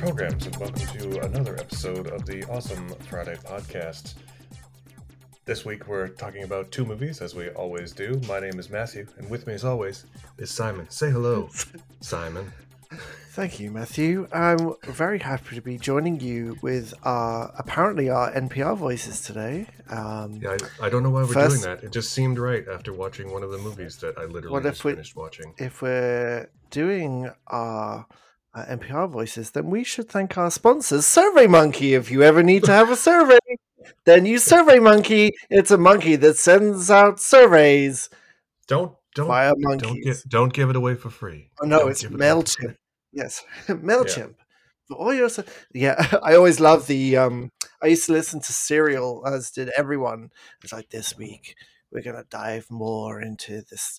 programs, and welcome to another episode of the Awesome Friday podcast. This week we're talking about two movies, as we always do. My name is Matthew, and with me, as always, is Simon. Say hello, Simon. Thank you, Matthew. I'm very happy to be joining you with our apparently our NPR voices today. Um, Yeah, I, I don't know why we're First- doing that. It just seemed right after watching one of the movies that I literally just we- finished watching. if we're doing our uh, NPR voices, then we should thank our sponsors, SurveyMonkey. If you ever need to have a survey, then use SurveyMonkey. It's a monkey that sends out surveys Don't don't via don't get don't give it away for free. Oh no, Don't it's give it Mailchimp. free. Yes, Mailchimp. For all your yeah, I always love the. Um, I used to listen to Serial, as did everyone. It's like this week we're gonna dive more into this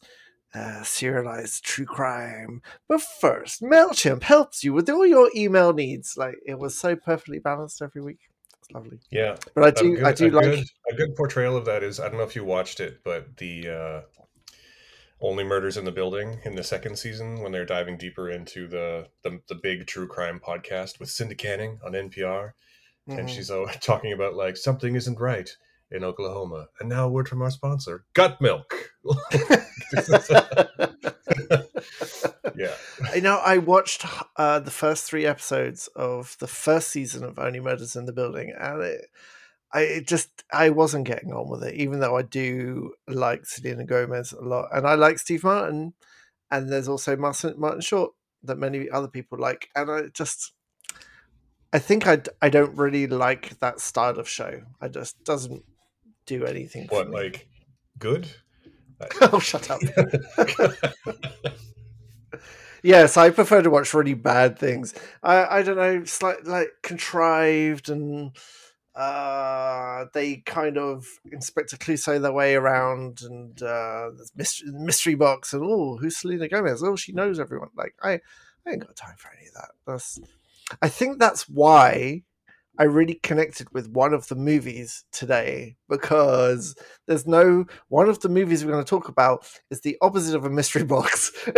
uh, serialized true crime, but first, Mailchimp helps you with all your email needs. Like it was so perfectly balanced every week. It's lovely. Yeah, But I do, good, I do a like. good, a good portrayal of that is I don't know if you watched it, but the uh, only murders in the building in the second season when they're diving deeper into the the, the big true crime podcast with Cindy Canning on NPR, and Mhm. she's uh, talking about like something isn't right in Oklahoma, and now a word from our sponsor, Gut Milk. yeah, know, I watched uh, the first three episodes of the first season of Only Murders in the Building, and it, I it just I wasn't getting on with it, even though I do like Selena Gomez a lot, and I like Steve Martin, and there's also Martin, Martin Short that many other people like, and I just I think I, I don't really like that style of show. I just doesn't do anything. for what me. like good? oh, shut up. Yes, I prefer to watch really bad things. I, I don't know, slight like contrived and uh they kind of Inspector Clouseau their way around and uh mystery, mystery box and oh who's Selena Gomez? Oh she knows everyone. Like I, I ain't got time for any of that. That's I think that's why I really connected with one of the movies today because there's no one of the movies we're going to talk about is the opposite of a mystery box.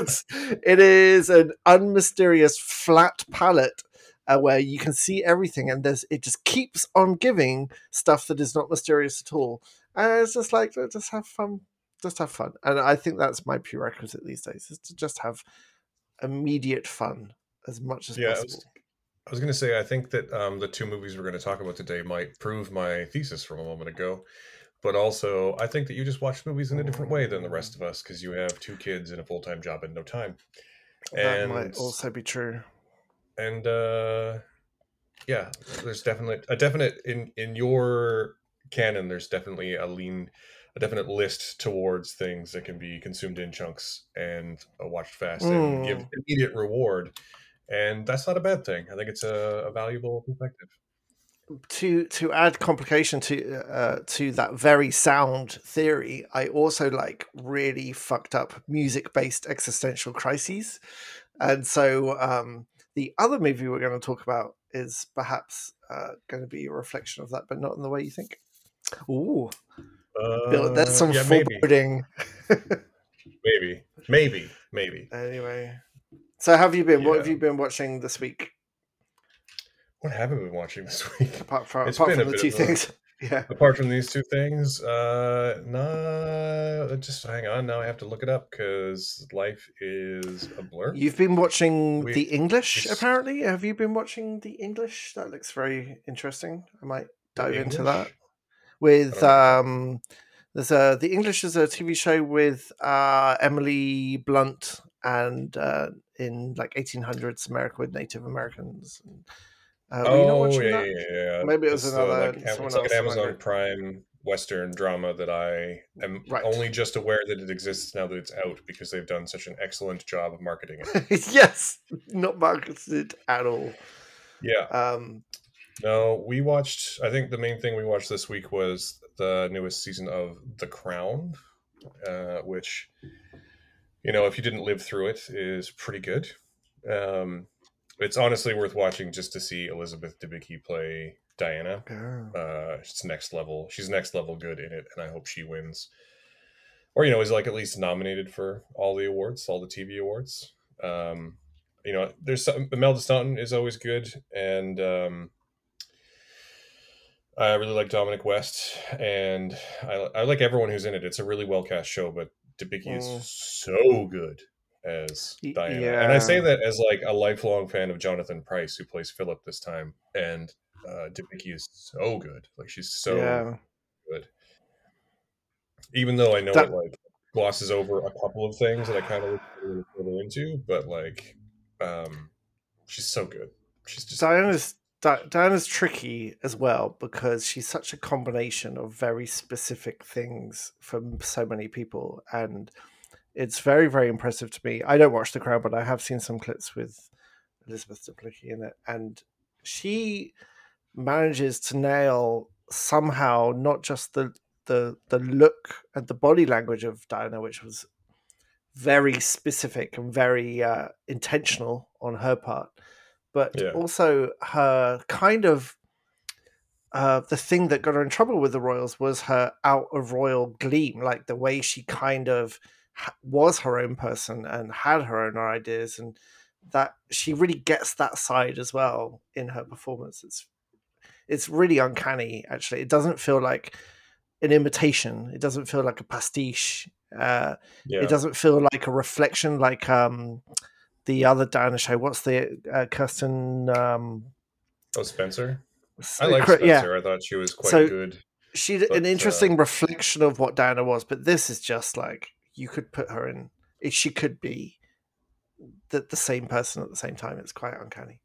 It's, it is an unmysterious flat palette uh, where you can see everything, and there's it just keeps on giving stuff that is not mysterious at all. And it's just like just have fun, just have fun, and I think that's my prerequisite these days is to just have immediate fun as much as Yeah, possible. I was going to say, I think that um, the two movies we're going to talk about today might prove my thesis from a moment ago. But also, I think that you just watch movies in a different way than the rest of us because you have two kids and a full time job and no time. That And might also be true. and uh, yeah, there's definitely a definite in in your canon. There's definitely a lean, a definite list towards things that can be consumed in chunks and uh, watched fast and give Mm. immediate reward. And that's not a bad thing. I think it's a, a valuable perspective. to to add complication to uh, to that very sound theory, I also like really fucked up music based existential crises, and so um, the other movie we're going to talk about is perhaps uh, going to be a reflection of that, but not in the way you think. Ooh, Bill, that's Uh, some yeah, maybe, foreboding. maybe, maybe, maybe. anyway, so have you been? What have you been watching this week? What have I been watching this week? Apart from It's apart from the two a- things, yeah. Apart from these two things, uh, nah. Just hang on. Now I have to look it up because life is a blur. You've been watching We- the English, apparently. Have you been watching the English? That looks very interesting. I might The dive into English? that. With um, there's a the English is a TV show with uh Emily Blunt and uh in like 1800s America with Native Americans. And, uh, were you not oh yeah, yeah, yeah. Maybe it was It's, another- like, it's like an Amazon Prime Western drama that I am Right. only just aware that it exists now that it's out because they've done such an excellent job of marketing it. yes, not marketed at all. Yeah. Um, No, we watched. I think the main thing we watched this week was the newest season of The Crown, uh, which, you know, if you didn't live through it, is pretty good. Um, it's honestly worth watching just to see Elizabeth Debicki play Diana. oh. Uh, it's next level. She's next level good in it, and I hope she wins, or you know, is like at least nominated for all the awards, all the TV awards. Um, you know, there's some, Imelda Staunton is always good, and um, I really like Dominic West, and I, I like everyone who's in it. It's a really well cast show, but Debicki Mm. is so good as Diana, and I say that as like a lifelong fan of Jonathan Pryce, who plays Philip this time, and uh, Debicki is so good. Like she's so yeah. good. Even though I know That- it like glosses over a couple of things that I kind of look further into, but like, um, she's so good. She's just Diana's Di- Diana's tricky as well because she's such a combination of very specific things from so many people, and it's very very impressive to me. I don't watch The Crown, but I have seen some clips with Elizabeth Debicki in it, and she manages to nail somehow not just the the the look and the body language of Diana, which was very specific and very uh, intentional on her part, but Yeah. also her kind of uh, the thing that got her in trouble with the royals was her out of royal gleam, like the way she kind of was her own person and had her own ideas, and that she really gets that side as well in her performance. It's it's really uncanny, actually. It doesn't feel like an imitation. It doesn't feel like a pastiche. Uh, yeah. It doesn't feel like a reflection, like um, the other Diana show. What's the uh, Kirsten? Um, Oh, Spencer. I like Spencer. Yeah, I thought she was quite So- good. she's but, an uh, interesting reflection of what Diana was, but this is just like you could put her in. She could be the, the same person at the same time. It's quite uncanny.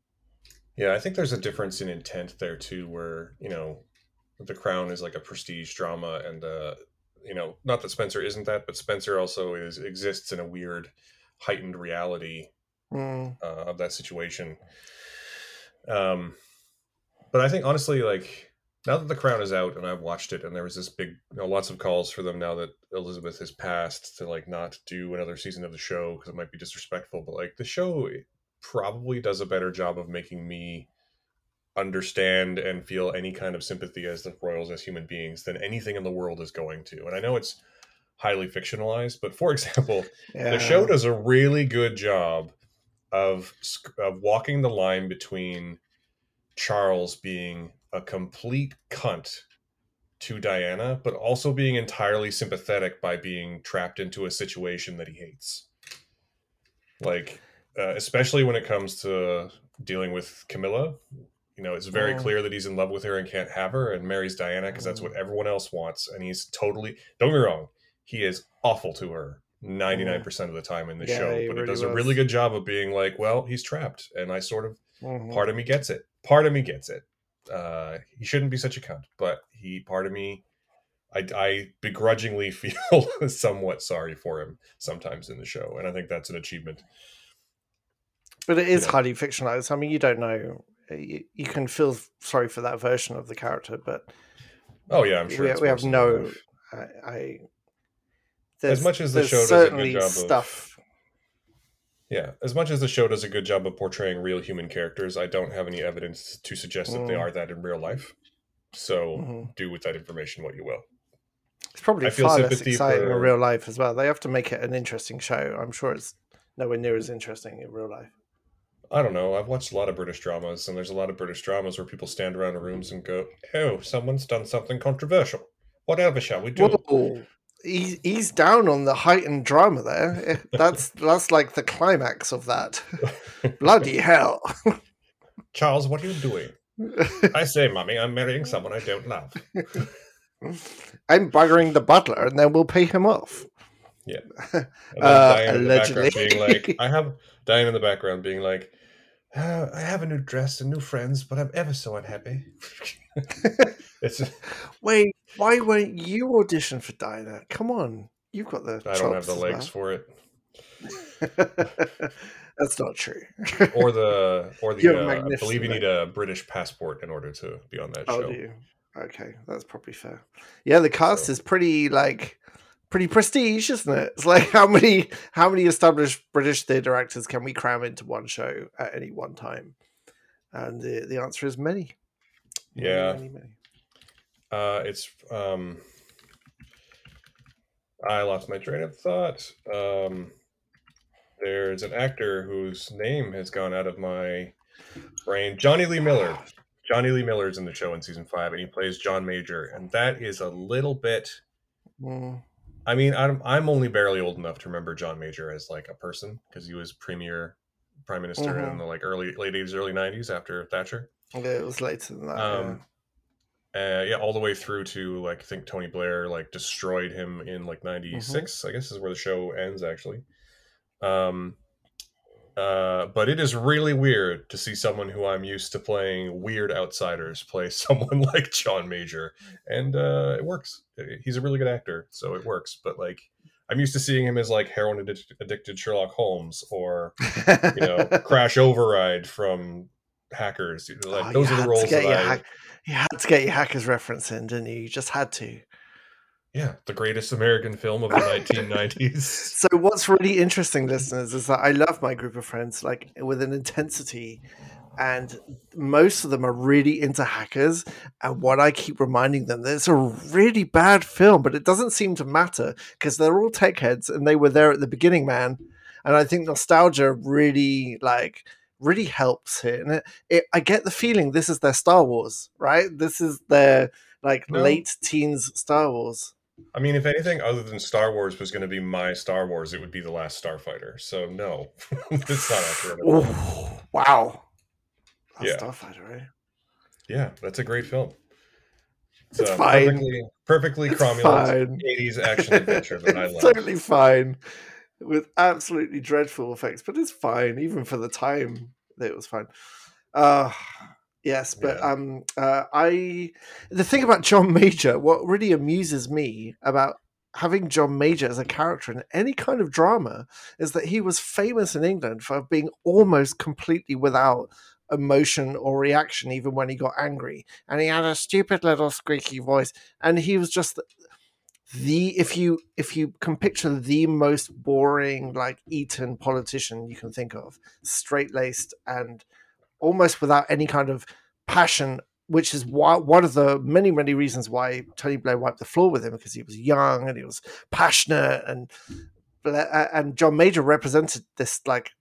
Yeah, I think there's a difference in intent there too, where you know, The Crown is like a prestige drama, and uh, you know, not that Spencer isn't that, but Spencer also is exists in a weird, heightened reality Mm, uh, of that situation. Um, but I think honestly, like now that The Crown is out and I've watched it, and there was this big, you know, lots of calls for them now that Elizabeth has passed to like not do another season of the show because it might be disrespectful. But like the show probably does a better job of making me understand and feel any kind of sympathy as the royals as human beings than anything in the world is going to. And I know it's highly fictionalized, but for example, yeah. the show does a really good job of of walking the line between Charles being a complete cunt to Diana, but also being entirely sympathetic by being trapped into a situation that he hates. Like, uh, especially when it comes to dealing with Camilla, you know, it's very Mm. clear that he's in love with her and can't have her, and marries Diana because that's Mm. what everyone else wants, and he's totally. Don't get me wrong, he is awful to her 99% of the time in the. Yeah, show but really does a really good job of being like well he's trapped and i sort of Mhm. part of me gets it part of me gets it uh he shouldn't be such a cunt but he part of me i, I begrudgingly feel somewhat sorry for him sometimes in the show and i think that's an achievement But it is know. highly fictionalized. I mean, you don't know. You, you can feel sorry for that version of the character, but oh yeah i'm sure we, we have no. I, I As much as the show does a good job of- yeah as much as the show does a good job of portraying real human characters i don't have any evidence to suggest that they Mm. are that in real life so Mhm. do with that information what you will It's probably I feel far less exciting in real life as well. They have to make it an interesting show. I'm sure it's nowhere near as interesting in real life. I don't know. I've watched a lot of British dramas, and there's a lot of British dramas where people stand around in rooms and go, "Oh, someone's done something controversial. Whatever shall we do?" Whoa. He, he's down on the heightened drama there. That's that's like the climax of that. Bloody hell! Charles, what are you doing? I say, mummy, I'm marrying someone I don't love. I'm buggering the butler, and then we'll pay him off. And then Uh, Diane in the background allegedly. being like, "I have Diane in the background being like." "Uh, I have a new dress and new friends, but I'm ever so unhappy. it's Wait, why won't you audition for Dinah? Come on, you've got the. I don't have the legs for it. That's not true. or the or the. Uh, I believe you need a British passport in order to be on that Oh, show. do? Okay, that's probably fair. Yeah, the cast So- is pretty like pretty prestige, isn't it? It's like how many how many established British theatre actors can we cram into one show at any one time? And the the answer is many. Many, Yeah. many, many. Uh, it's um, I lost my train of thought. Um, there's an actor whose name has gone out of my brain. Jonny Lee Miller. Jonny Lee Miller is in the show in season five, and he plays John Major, and that is a little bit. Mm. I mean, I'm I'm only barely old enough to remember John Major as like a person because he was premier prime minister Mhm. in the like early late eighties, early nineties after Thatcher. Yeah, it was later than that. Um, uh, yeah, all the way through to like I think Tony Blair like destroyed him in like '96. I guess is where the show ends actually. Um, uh, but it is really weird to see someone who I'm used to playing weird outsiders play someone like John Major, and uh, it works. He's a really good actor, so it works. But like, I'm used to seeing him as like heroin addic- addicted Sherlock Holmes or you know Crash Override from Hackers. Like Oh, those you are the had roles to get that your I. you had to get your hackers reference in, didn't you? You just had to. Yeah, the greatest American film of the 1990s. So what's really interesting, listeners, is that I love my group of friends like with an intensity, and most of them are really into hackers. And what I keep reminding them that it's a really bad film, but it doesn't seem to matter because they're all tech heads and they were there at the beginning, man. And I think nostalgia really like really helps here. And it, it, I get the feeling this is their Star Wars, right? This is their like No. late teens Star Wars. I mean, if anything other than Star Wars was going to be my Star Wars, it would be The Last Starfighter. So, no, it's not accurate at all. Oh, wow. That's Yeah. Starfighter, right? Yeah, that's a great film. It's, It's fine. perfectly, perfectly cromulent fine. 80s action adventure that I it's love. totally fine with absolutely dreadful effects, but it's fine even for the time that it was fine. Uh yes, but Yeah. um uh I the thing about John Major, what really amuses me about having John Major as a character in any kind of drama is that he was famous in England for being almost completely without emotion or reaction even when he got angry and he had a stupid little squeaky voice and he was just the if you if you can picture the most boring like eton politician you can think of straight laced and almost without any kind of passion which is why one of the many many reasons why tony blair wiped the floor with him because he was young and he was passionate and uh, and john major represented this like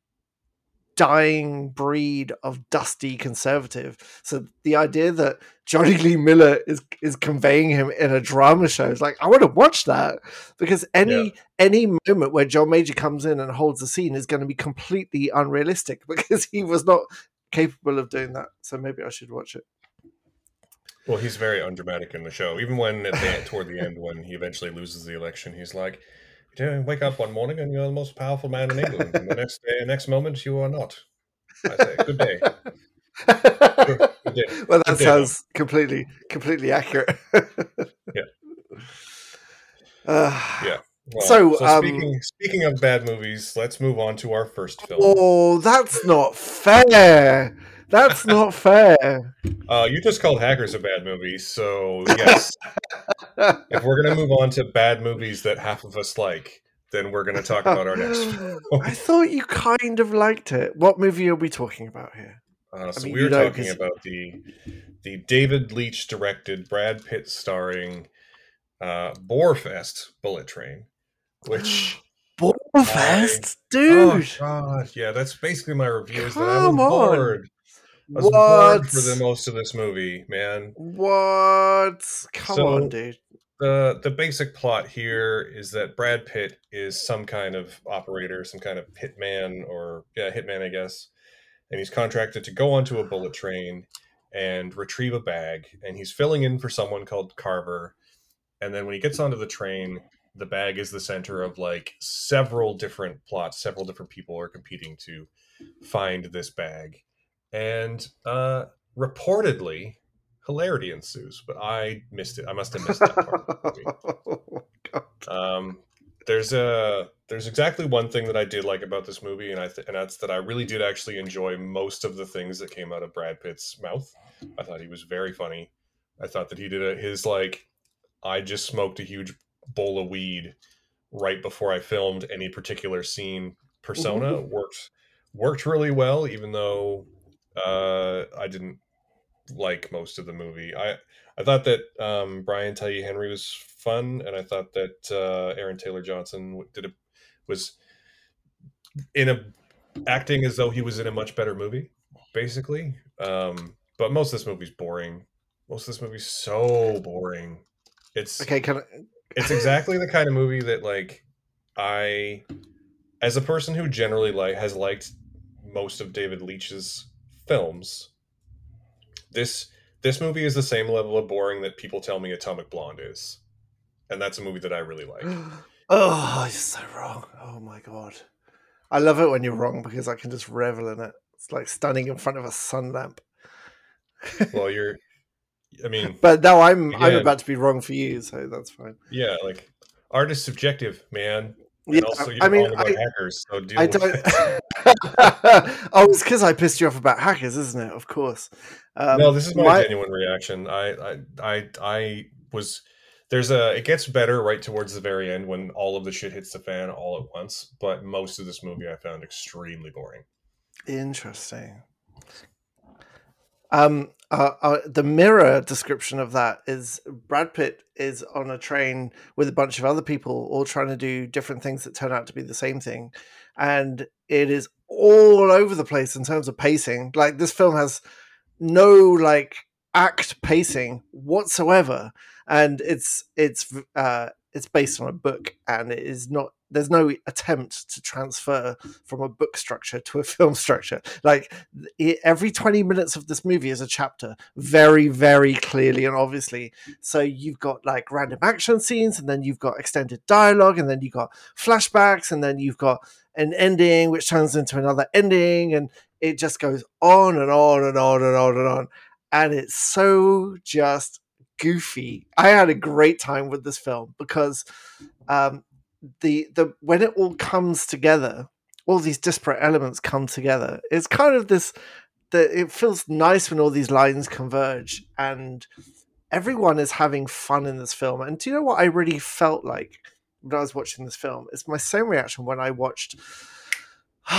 dying breed of dusty conservative so the idea that Jonny Lee Miller is is conveying him in a drama show. is like I want to watch that because any Yeah. any moment where John Major comes in and holds a scene is going to be completely unrealistic because he was not capable of doing that. So maybe I should watch it. Well, he's very undramatic in the show. Even when at the toward the end, when he eventually loses the election, he's like, "You wake up one morning and you're the most powerful man in England, and the next day, next moment, you are not." I say, "Good day, good day." well, that Good day, sounds completely completely accurate. Yeah. Uh, Yeah. Well, So, um, speaking speaking of bad movies, let's move on to our first film. Oh, that's not fair. That's not fair. Uh, you just called Hackers a bad movie, so yes. if we're gonna move on to bad movies that half of us like, then we're gonna talk about our next. film. I thought you kind of liked it. What movie are we talking about here? Uh, so mean, we you were talking 'cause- about the the David Leitch directed, Brad Pitt starring uh, Boarfest Bullet Train, which Borefest, oh dude. god, yeah, that's basically my review. Is that I was Come on. bored. I was what? for the most of this movie, man. What? Come So- on, dude. the the basic plot here is that Brad Pitt is some kind of operator, some kind of hitman or yeah, hitman, I guess. And he's contracted to go onto a bullet train and retrieve a bag. And he's filling in for someone called Carver. And then when he gets onto the train, the bag is the center of like several different plots. Several different people are competing to find this bag. And uh reportedly, hilarity ensues, but I missed it. I must have missed that part. Of the movie. Um, there's a there's exactly one thing that I did like about this movie, and I th- and that's that I really did actually enjoy most of the things that came out of Brad Pitt's mouth. I thought he was very funny. I thought that he did a, his like I just smoked a huge bowl of weed right before I filmed any particular scene persona worked worked really well, even though uh, I didn't like most of the movie. I I thought that um, Brian Tyree Henry was fun, and I thought that uh, Aaron Taylor Johnson did a, was in a acting as though he was in a much better movie, basically. Um, but most of this movie's boring. Most of this movie's so boring. It's Okay, can I, it's exactly the kind of movie that like I as a person who generally like has liked most of David Leitch's films, this this movie is the same level of boring that people tell me Atomic Blonde is. And that's a movie that I really like. oh, you're so wrong. Oh my god. I love it when you're wrong because I can just revel in it. It's like standing in front of a sun lamp. well, you're I mean, But now I'm I'm about to be wrong for you, so that's fine. yeah, like art is subjective, man. And Yeah, I mean, about I, hackers, so I don't. oh, it's because I pissed you off about hackers, isn't it? Of course. Um, no, this is my, my- genuine reaction. I, I, I, I was. There's a. It gets better right towards the very end when all of the shit hits the fan all at once. But most of this movie I found extremely boring. Interesting. Um, uh, uh, the mirror description of that is Brad Pitt is on a train with a bunch of other people, all trying to do different things that turn out to be the same thing, and it is all over the place in terms of pacing. Like this film has no like act pacing whatsoever, and it's it's uh, it's based on a book, and it is not. There's no attempt to transfer from a book structure to a film structure. Like it, every 20 minutes of this movie is a chapter, very, very clearly and obviously. So you've got like random action scenes, and then you've got extended dialogue, and then you've got flashbacks, and then you've got an ending which turns into another ending, and it just goes on and on and on and on and on. And it's so just goofy. I had a great time with this film because um, the the when it all comes together, all these disparate elements come together. It's kind of this that it feels nice when all these lines converge and everyone is having fun in this film. And do you know what I really felt like when I was watching this film? It's my same reaction when I watched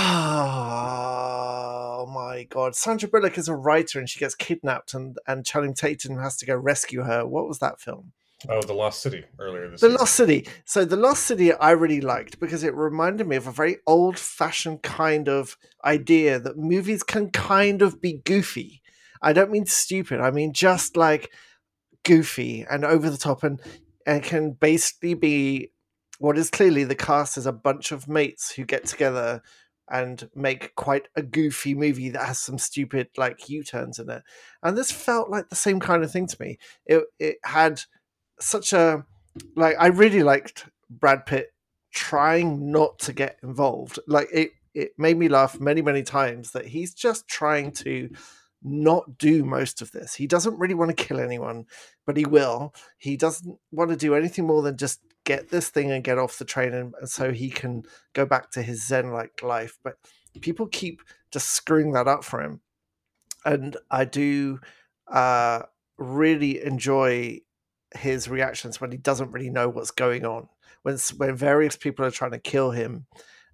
Oh my god. Sandra Bullock is a writer and she gets kidnapped and, and Channing Tatum has to go rescue her. What was that film? Oh, the Lost City earlier this The year. Lost City. So the Lost City I really liked because it reminded me of a very old fashioned kind of idea that movies can kind of be goofy. I don't mean stupid. I mean just like goofy and over the top and and can basically be what is clearly the cast is a bunch of mates who get together and make quite a goofy movie that has some stupid like U-turns in it. And this felt like the same kind of thing to me. It it had such a like I really liked Brad Pitt trying not to get involved. Like it it made me laugh many many times that he's just trying to not do most of this. He doesn't really want to kill anyone, but he will. He doesn't want to do anything more than just get this thing and get off the train and, and so he can go back to his zen like life. But people keep just screwing that up for him. And I do uh really enjoy his reactions when he doesn't really know what's going on. When when various people are trying to kill him,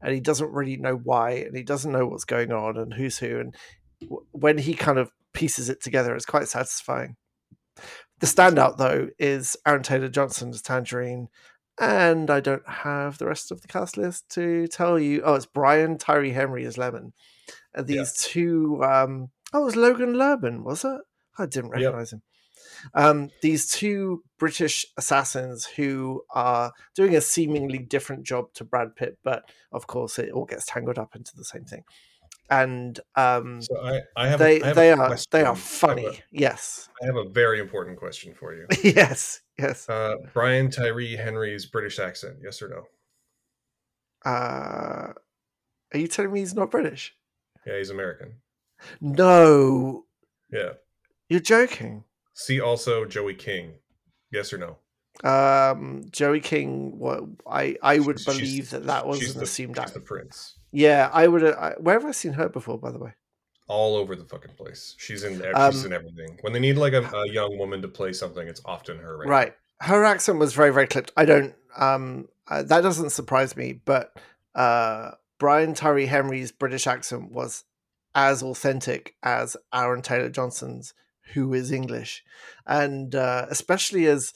and he doesn't really know why, and he doesn't know what's going on and who's who, and w- when he kind of pieces it together, it's quite satisfying. The standout though is Aaron Taylor Johnson's Tangerine, and I don't have the rest of the cast list to tell you. Oh, it's Brian Tyree Henry as Lemon. And Yeah. these two, um, oh, it was Logan Lerman, was it? I didn't Yep. recognize him. Um, these two British assassins who are doing a seemingly different job to Brad Pitt, but of course it all gets tangled up into the same thing. And um, So I, I have they a, I have they a are question. they are have a- funny. Yes, I have a very important question for you. yes, yes. Uh, Brian Tyree Henry's British accent, yes or no? Uh, are you telling me he's not British? Yeah, he's American. No, Yeah. you're joking. See also Joey King, yes or no? Um, Joey King. What I I would She's- believe that that was an the- assumed she's the prince. Yeah, I would. I, where have I seen her before? By the way. All over the fucking place. She's in. she's Um, in everything. When they need like a, a young woman to play something, it's often her. Right. Right. Her accent was very, very clipped. I don't. Um, uh, that doesn't surprise me. But uh, Brian Tyree Henry's British accent was as authentic as Aaron Taylor Johnson's, who is English, and uh, especially as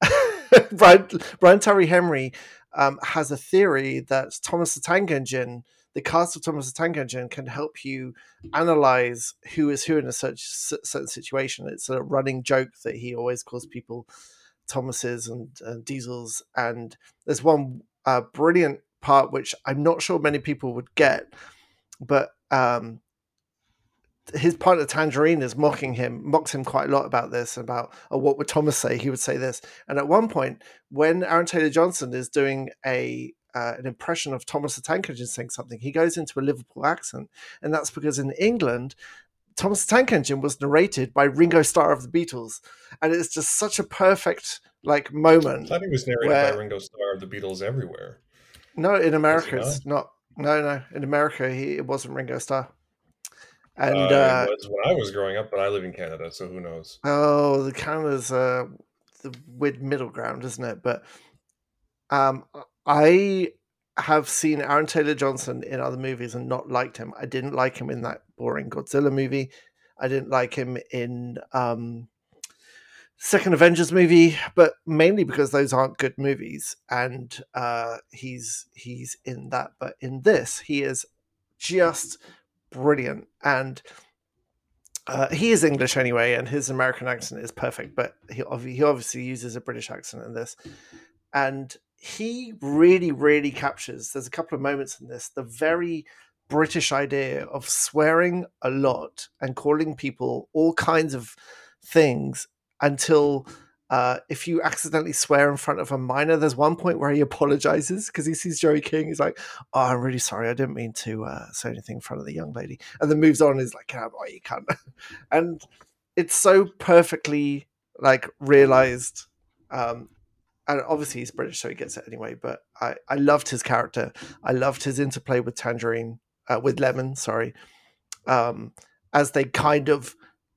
Brian, Brian Tyree Henry um, has a theory that Thomas the Tank Engine, the cast of Thomas the Tank Engine can help you analyze who is who in a such certain situation. It's a running joke that he always calls people Thomases and, and Diesels, and there's one uh, brilliant part which I'm not sure many people would get, but um, his partner Tangerine is mocking him, mocks him quite a lot about this, about oh, what would Thomas say? He would say this. And at one point, when Aaron Taylor Johnson is doing a uh, an impression of Thomas the Tank Engine saying something, he goes into a Liverpool accent, and that's because in England, Thomas the Tank Engine was narrated by Ringo Starr of the Beatles, and it's just such a perfect like moment. I thought he was narrated where, by Ringo Starr of the Beatles everywhere. No, in America, it's not? not. No, no, in America, he it wasn't Ringo Starr. And uh, uh, was when I was growing up, but I live in Canada, so who knows? Oh, the Canada's uh, the weird middle ground, isn't it? But um, I have seen Aaron Taylor Johnson in other movies and not liked him. I didn't like him in that boring Godzilla movie. I didn't like him in um, second Avengers movie, but mainly because those aren't good movies, and uh, he's he's in that. But in this, he is just brilliant. And uh, he is English anyway, and his American accent is perfect. But he he obviously uses a British accent in this, and he really really captures. There's a couple of moments in this the very British idea of swearing a lot and calling people all kinds of things until uh, if you accidentally swear in front of a minor, there's one point where he apologizes because he sees Joey King. He's like, "Oh, I'm really sorry. I didn't mean to uh, say anything in front of the young lady," and then moves on. And is like, "Oh, you can't." and it's so perfectly like realized. Um, and obviously he's British, so he gets it anyway. But I, I loved his character. I loved his interplay with Tangerine, uh, with Lemon. Sorry, um, as they kind of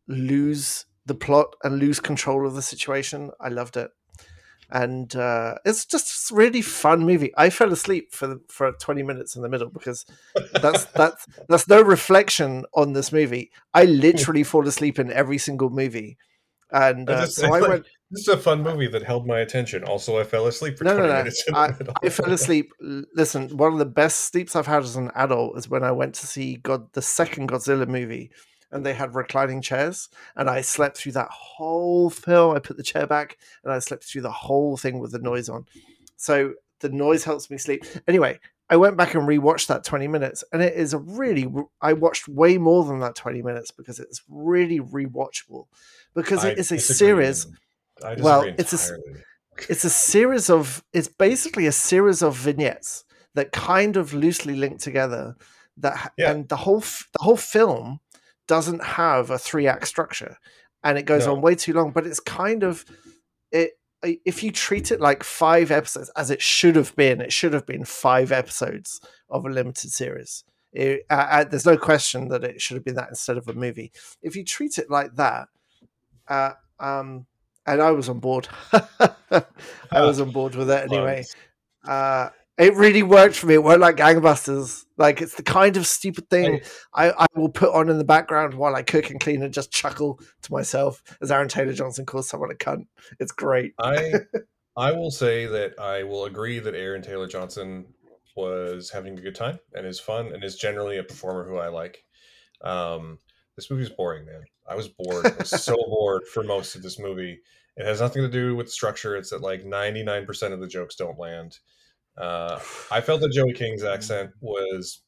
lose the plot and lose control of the situation. I loved it, and uh, it's just a really fun movie. I fell asleep for for twenty minutes in the middle because that's that's that's no reflection on this movie. I literally fall asleep in every single movie, and uh, so I went. This is a fun movie that held my attention. Also, I fell asleep for no, 20 no, no. minutes. I, I, fell asleep. Listen, one of the best sleeps I've had as an adult is when I went to see God, the second Godzilla movie, and they had reclining chairs and i slept through that whole film. I put the chair back and i slept through the whole thing with the noise on. So the noise helps me sleep. Anyway i went back and rewatched that 20 minutes and it is a really i watched way more than that 20 minutes because it's really rewatchable. Because it is a series well it's a it's a series of it's basically a series of vignettes that kind of loosely link together that yeah. and the whole the whole film doesn't have a three act structure and it goes no. on way too long but it's kind of it if you treat it like five episodes as it should have been it should have been five episodes of a limited series. It, uh, there's no question that it should have been that instead of a movie. If you treat it like that uh, um, and i was on board. I was on board with it anyway. Uh, it really worked for me. It worked like gangbusters. Like it's the kind of stupid thing I, I will put on in the background while I cook and clean and just chuckle to myself as Aaron Taylor Johnson calls someone a cunt. It's great. I I will say that I will agree that Aaron Taylor Johnson was having a good time and is fun and is generally a performer who I like. Um, this is boring, man. I was bored. I was so bored for most of this movie. It has nothing to do with structure. It's that like 99% of the jokes don't land. Uh, I felt that Joey King's accent was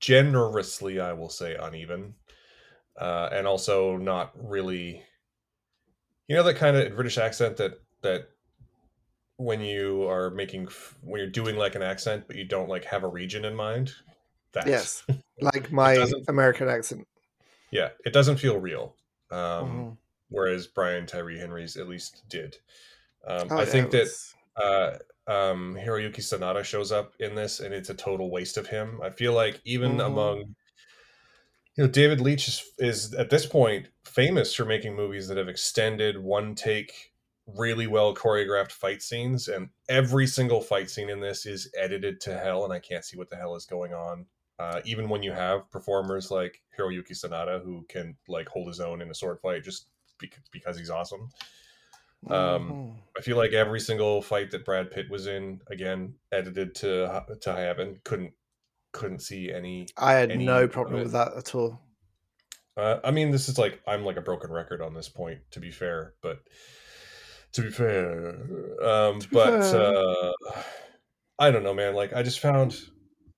generously, I will say, uneven, uh, and also not really. You know that kind of British accent that that when you are making when you're doing like an accent, but you don't like have a region in mind. That's, yes, like my American accent. Yeah, it doesn't feel real. Um, mm-hmm. Whereas Brian Tyree Henry's at least did. Um, oh, I yeah, think that uh, um, Hiroyuki Sanada shows up in this, and it's a total waste of him. I feel like even mm-hmm. among you know David Leitch is, is at this point famous for making movies that have extended one take really well choreographed fight scenes and every single fight scene in this is edited to hell and i can't see what the hell is going on uh, even when you have performers like hiroyuki sanada who can like hold his own in a sword fight just because, because he's awesome Um, Mhm. I feel like every single fight that Brad Pitt was in, again, edited to to heaven. Couldn't couldn't see any. I had any no problem with that at all. Uh, I mean, this is like I'm like a broken record on this point. To be fair, but to be fair, um, be but fair. uh, I don't know, man. Like I just found,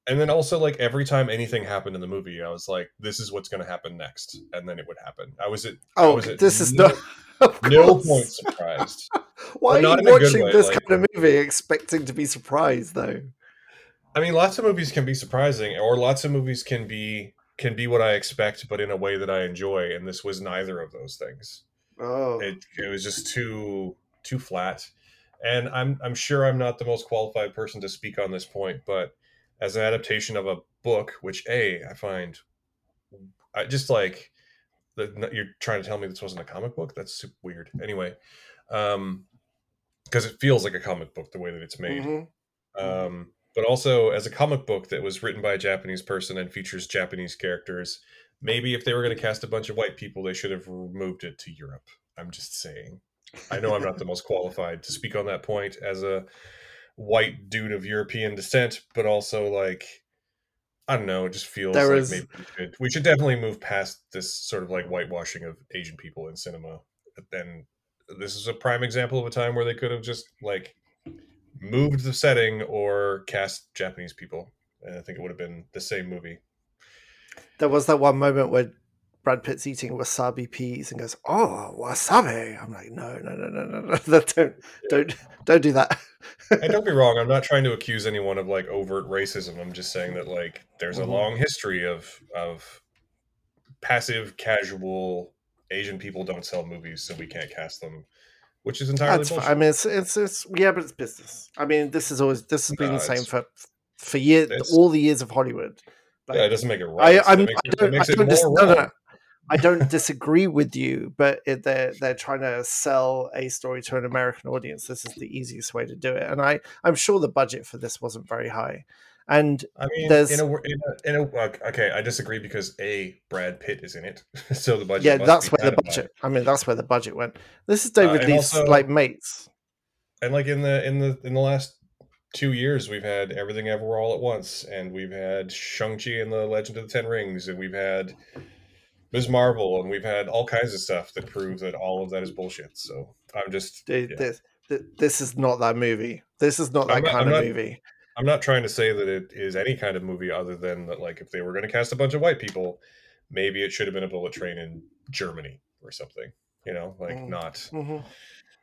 and then also like every time anything happened in the movie, I was like, this is what's going to happen next, and then it would happen. I was it. Oh, was it this is no-. Of no course. point surprised. Why are you in a good watching way, this like- kind of uh, movie expecting to be surprised, though? I mean, lots of movies can be surprising, or lots of movies can be can be what I expect, but in a way that I enjoy. And this was neither of those things. Oh, It it was just too too flat. And I'm I'm sure I'm not the most qualified person to speak on this point, but as an adaptation of a book, which a I find, I just like that you're trying to tell me this wasn't a comic book. That's super weird. Anyway, um, because it feels like a comic book the way that it's made mhm. um, but also as a comic book that was written by a Japanese person and features Japanese characters. Maybe if they were going to cast a bunch of white people, they should have moved it to Europe. I'm just saying. I know I'm not the most qualified to speak on that point as a white dude of European descent, but also like I don't know. It just feels There like is- maybe we should, we should definitely move past this sort of like whitewashing of Asian people in cinema. And this is a prime example of a time where they could have just like moved the setting or cast Japanese people. And I think it would have been the same movie. There was that one moment where Brad Pitt's eating wasabi peas and goes, "Oh, wasabi!" I'm like, "No, no, no, no, no, no! don't, don't, don't do that." And don't be wrong, I'm not trying to accuse anyone of like overt racism. I'm just saying that like there's a Mhm. long history of of passive, casual Asian people don't sell movies, so we can't cast them, which is entirely That's. I mean, it's, it's, it's, yeah, but it's business. I mean, this is always this has been No, the same for for years, all the years of Hollywood. Like, yeah, it doesn't make it right. I, I'm, makes, I don't, I it don't, more dis- no, no, no. I don't disagree with you, but it, they're they're trying to sell a story to an American audience. This is the easiest way to do it, and I I'm sure the budget for this wasn't very high, and I mean, There's- in a, in a, in a okay, I disagree because a Brad Pitt is in it, so the budget. yeah, that's where the of high. budget. I mean, that's where the budget went. This is David Uh, Leitch's also- like mates. and like in the in the in the last two years we've had everything everywhere all at once and we've had shang-chi and the legend of the ten rings and we've had ms marvel and we've had all kinds of stuff that prove that all of that is bullshit so i'm just Dude, yeah. this, this is not that movie. This is not that I'm not- kind I'm of not- movie. i'm not trying to say that it is any kind of movie other than that like if they were going to cast a bunch of white people maybe it should have been a bullet train in germany or something you know like Mm. not Mhm.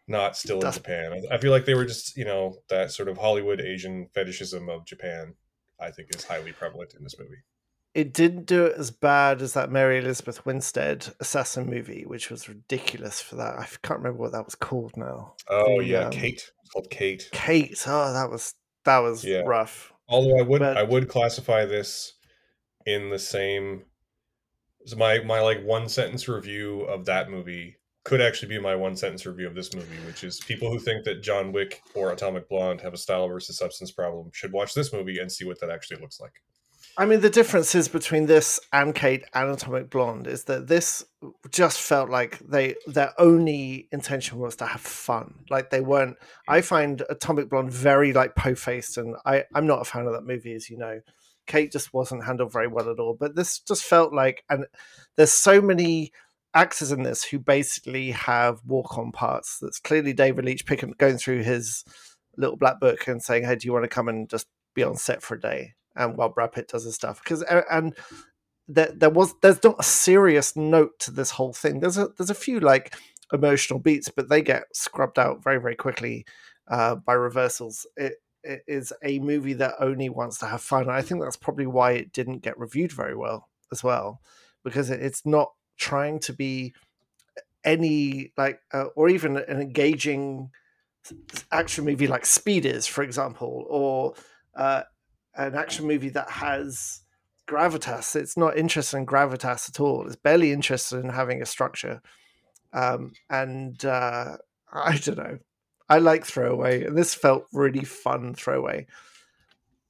not still in japan i feel like they were just you know that sort of hollywood asian fetishism of japan i think is highly prevalent in this movie It didn't do it as bad as that Mary Elizabeth Winstead assassin movie, which was ridiculous for that. I can't remember what that was called now. Oh The, yeah, um, Kate. It's called Kate. Kate. Oh, that was that was Yeah. rough. Although I would but- I would classify this in the same so my my like one sentence review of that movie could actually be my one sentence review of this movie, which is people who think that John Wick or Atomic Blonde have a style versus substance problem should watch this movie and see what that actually looks like. I mean, the differences between this and Kate and Atomic Blonde is that this just felt like they their only intention was to have fun. Like they weren't. I find Atomic Blonde very like po faced, and I I'm not a fan of that movie, as you know. Kate just wasn't handled very well at all. But this just felt like, and there's so many actors in this who basically have walk on parts. That's clearly David Leitch picking going through his little black book and saying, "Hey, do you want to come and just be on set for a day?" And while Brad Pitt does his stuff, because and there, there was there's not a serious note to this whole thing. There's a there's a few like emotional beats, but they get scrubbed out very very quickly uh, by reversals. It, it is a movie that only wants to have fun. And I think that's probably why it didn't get reviewed very well as well, because it, it's not trying to be any like uh, or even an engaging action movie like Speed is, for example, or uh, an action movie that has gravitas. It's not interested in gravitas at all. It's barely interested in having a structure. Um, and uh, I don't know. I like throwaway, and this felt really fun throwaway.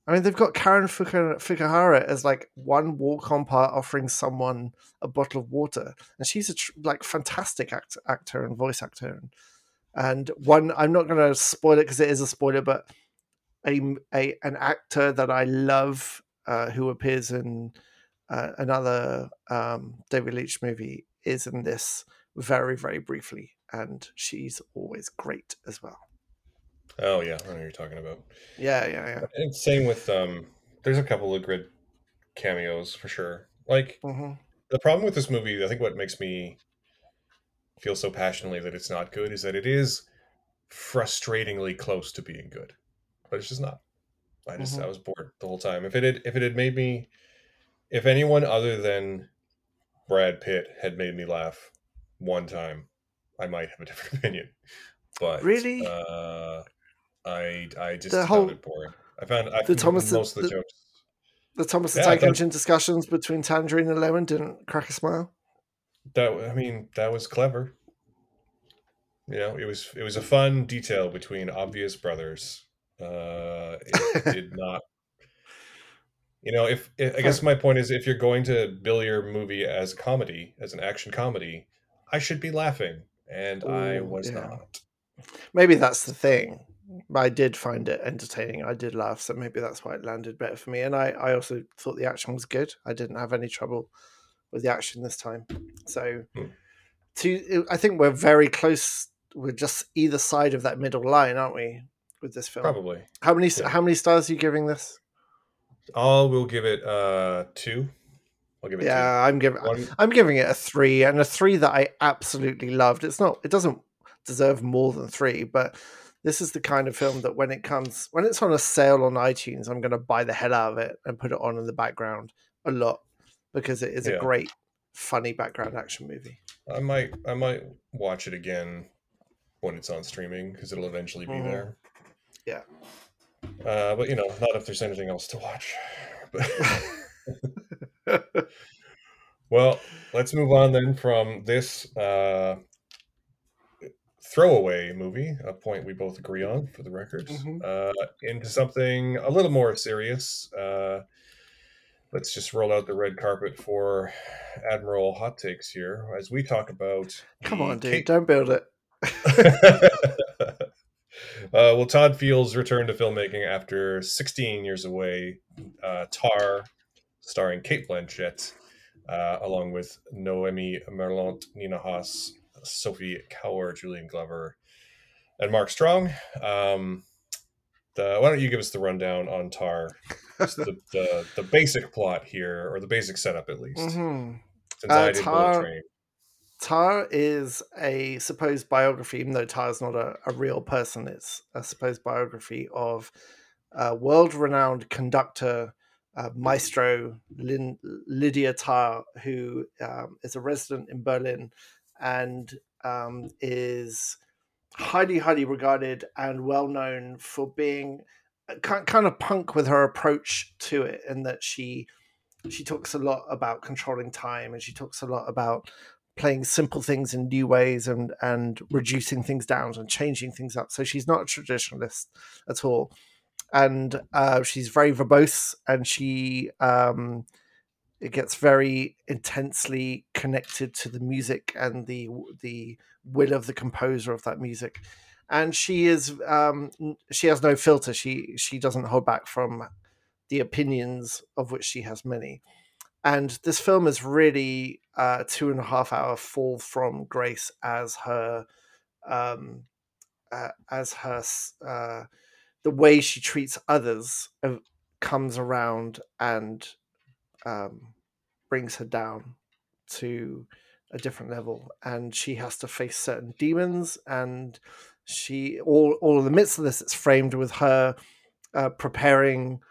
I mean, they've got Karen Fukuhara as like one walk-on part offering someone a bottle of water, and she's a tr- like fantastic act- actor and voice actor. And, And one, I'm not going to spoil it because it is a spoiler, but a, a an actor that I love uh, who appears in uh, another um, David Leitch movie is in this very very briefly, and she's always great as well. Oh yeah, I know you're talking about. Yeah, yeah, yeah. And same with um. There's a couple of good cameos for sure. Like hmm the problem with this movie, I think what makes me feel so passionately that it's not good is that it is frustratingly close to being good, but it's just not. I just Mhm. I was bored the whole time. If it had if it had made me, if anyone other than Brad Pitt had made me laugh one time, I might have a different opinion. But Really? uh, I I just The found whole- it boring. I found I The Thomas- most of the, the- jokes. The Thomas the Yeah, Tank Engine discussions between Tangerine and Lemon didn't crack a smile. That I mean, that was clever. You know, it was it was a fun detail between obvious brothers. Uh, it did not. You know, if, i I guess my point is, if you're going to bill your movie as comedy, as an action comedy, I should be laughing, and I was yeah. not. Maybe that's the thing. I did find it entertaining. I did laugh, so maybe that's why it landed better for me. And I, I also thought the action was good. I didn't have any trouble with the action this time. So, Hmm. to I think we're very close. We're just either side of that middle line, aren't we? With this film, Probably. how many Yeah. how many stars are you giving this? I'll will give it uh two. I'll give it Yeah, I'm giving. One, I'm giving it a three, and a three that I absolutely loved. It's not, it doesn't deserve more than three, but this is the kind of film that when it comes, when it's on a sale on iTunes, I'm going to buy the hell out of it and put it on in the background a lot because it is Yeah. a great, funny background action movie. I might I might watch it again when it's on streaming because it'll eventually be Mhm. there. Yeah. Uh, but you know, not if there's anything else to watch. Well, let's move on then from this uh, throwaway movie, a point we both agree on for the record, Mhm. uh, into something a little more serious. Uh, let's just roll out the red carpet for Admiral Hot Takes here as we talk about. Come on, dude, don't build it. uh, well, Todd Field's return to filmmaking after 16 years away. Uh, Tar, starring Cate Blanchett, uh, along with Noemi Merlant, Nina Hoss, Sophie Kauer, Julian Glover, and Mark Strong. Um, the, why don't you give us the rundown on Tar? Just the, the, the basic plot here, or the basic setup at least. Mhm. Since Uh, I did Bullet Tar- Train. Tar is a supposed biography, even though Tar is not a, a real person. It's a supposed biography of uh, world-renowned conductor uh, maestro Lin- Lydia Tar, who um, is a resident in Berlin and um, is highly, highly regarded and well known for being a kind of punk with her approach to it, in that she she talks a lot about controlling time and she talks a lot about playing simple things in new ways and and reducing things down and changing things up. So she's not a traditionalist at all, and uh, she's very verbose and she um, it gets very intensely connected to the music and the the will of the composer of that music. And she is um, she has no filter. She she doesn't hold back from the opinions of which she has many. And this film is really uh, two and a half hour fall from grace as her um, uh, as her uh, the way she treats others comes around and um, brings her down to a different level. And she has to face certain demons and she all all in the midst of this it's framed with her uh, preparing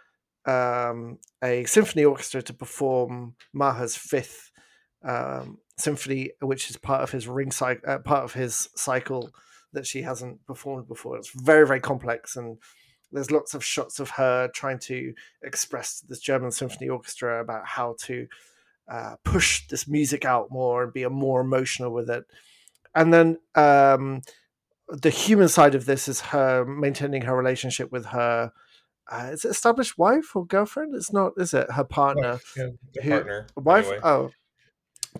um, a symphony orchestra to perform Mahler's fifth um, symphony, which is part of his ring cycle, uh, part of his cycle that she hasn't performed before. It's very very complex, and there's lots of shots of her trying to express to this German symphony orchestra about how to uh, push this music out more and be more emotional with it. And then um, the human side of this is her maintaining her relationship with her. Uh, is it established wife or girlfriend? It's not, is it? Her partner, Yeah, who- partner. wife. anyway. Oh,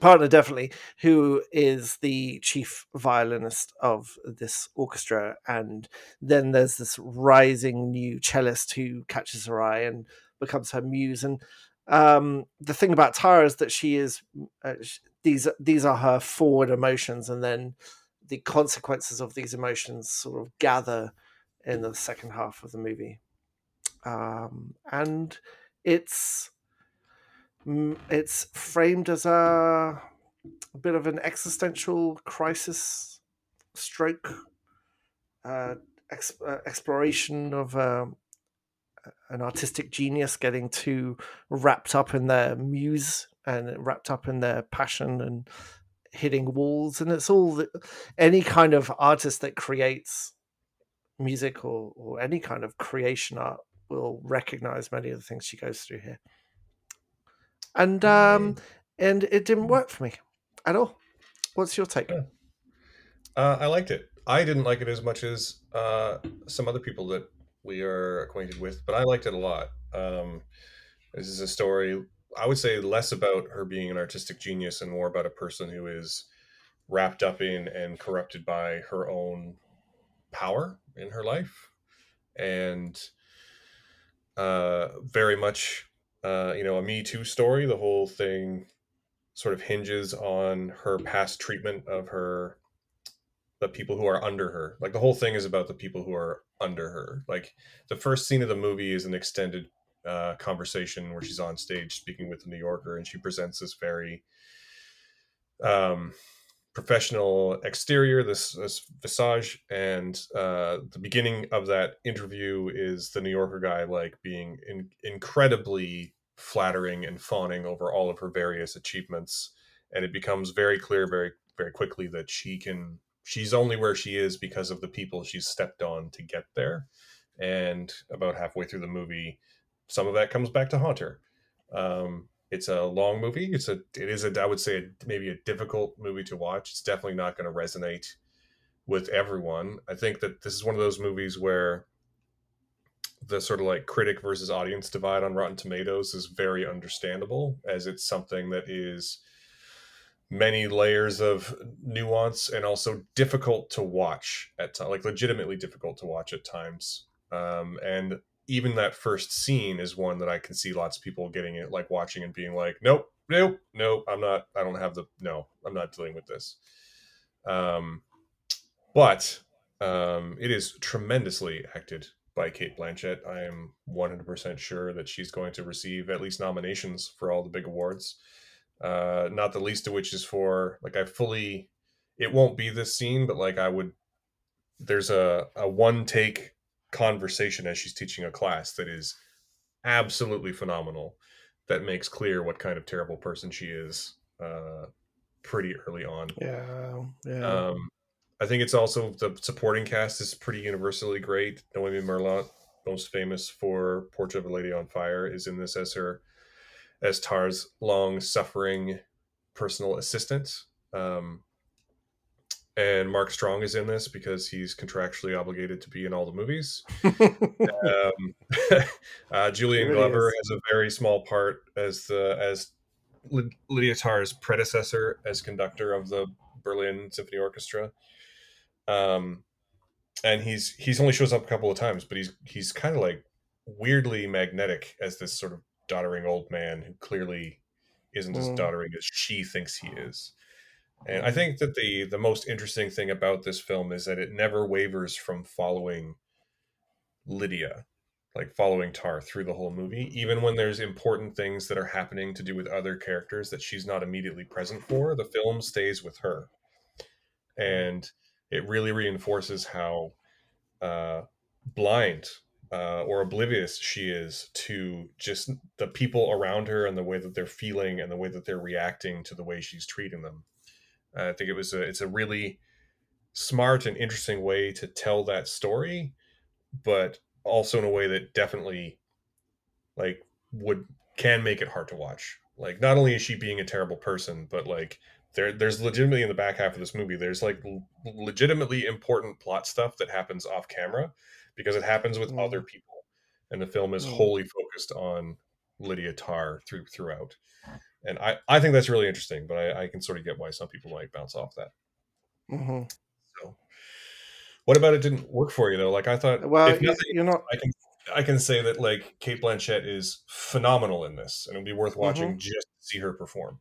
partner definitely, who is the chief violinist of this orchestra, and then there's this rising new cellist who catches her eye and becomes her muse. And um, the thing about Tara is that she is uh, these these are her forward emotions, and then the consequences of these emotions sort of gather in the second half of the movie, um, and it's it's framed as a, a bit of an existential crisis stroke uh, ex- uh, exploration of uh, an artistic genius getting too wrapped up in their muse and wrapped up in their passion and hitting walls and it's all the, any kind of artist that creates music or, or any kind of creation art will recognize many of the things she goes through here and um, and it didn't work for me at all. What's your take? Yeah. Uh, I liked it. I didn't like it as much as uh, some other people that we are acquainted with, but I liked it a lot. Um, this is a story, I would say, less about her being an artistic genius and more about a person who is wrapped up in and corrupted by her own power in her life, and uh, very much uh, you know, a Me Too story. The whole thing sort of hinges on her past treatment of her, the people who are under her. Like the whole thing is about the people who are under her. Like the first scene of the movie is an extended uh, conversation where she's on stage speaking with the New Yorker, and she presents this very um, professional exterior, this, this visage, and uh, the beginning of that interview is the New Yorker guy like being in, incredibly flattering and fawning over all of her various achievements and it becomes very clear very very quickly that she can she's only where she is because of the people she's stepped on to get there and about halfway through the movie some of that comes back to haunt her. Um, it's a long movie. It's a it is a i would say a, maybe a difficult movie to watch. It's definitely not going to resonate with everyone. I think that this is one of those movies where the sort of like critic versus audience divide on Rotten Tomatoes is very understandable as it's something that is many layers of nuance and also difficult to watch at like legitimately difficult to watch at times. Um, and even that first scene is one that I can see lots of people getting it, like watching and being like, nope, nope, nope, I'm not, I don't have the, no, I'm not dealing with this. Um, but um, it is tremendously acted by Cate Blanchett. I am 100% sure that she's going to receive at least nominations for all the big awards. Uh, not the least of which is for like I fully, it won't be this scene, but like I would, there's a a one take conversation as she's teaching a class that is absolutely phenomenal. That makes clear what kind of terrible person she is. Uh, pretty early on. Yeah, yeah. Um, I think it's also the supporting cast is pretty universally great. Noemi Merlant, most famous for Portrait of a Lady on Fire, is in this as her as Tar's long suffering personal assistant. Um, and Mark Strong is in this because he's contractually obligated to be in all the movies. um, uh, Julian Glover is. has a very small part as the as Lydia Tar's predecessor as conductor of the Berlin Symphony Orchestra. Um, and he's he's only shows up a couple of times, but he's he's kind of like weirdly magnetic as this sort of doddering old man who clearly isn't mm. as doddering as she thinks he is. And I think that the the most interesting thing about this film is that it never wavers from following Lydia, like following Tar through the whole movie, even when there's important things that are happening to do with other characters that she's not immediately present for. The film stays with her, and it really reinforces how uh, blind uh, or oblivious she is to just the people around her and the way that they're feeling and the way that they're reacting to the way she's treating them. I think it was a, it's a really smart and interesting way to tell that story, but also in a way that definitely like would can make it hard to watch. Like not only is she being a terrible person, but like there there's legitimately in the back half of this movie there's like legitimately important plot stuff that happens off camera because it happens with mm. other people and the film is mm. wholly focused on lydia tar through throughout and I I think that's really interesting. But I, I can sort of get why some people might bounce off that. hmm So, what about it didn't work for you though? Like I thought. Well, if you, nothing, you're not. I can I can say that like Cate Blanchett is phenomenal in this, and it'll be worth watching just to see her perform.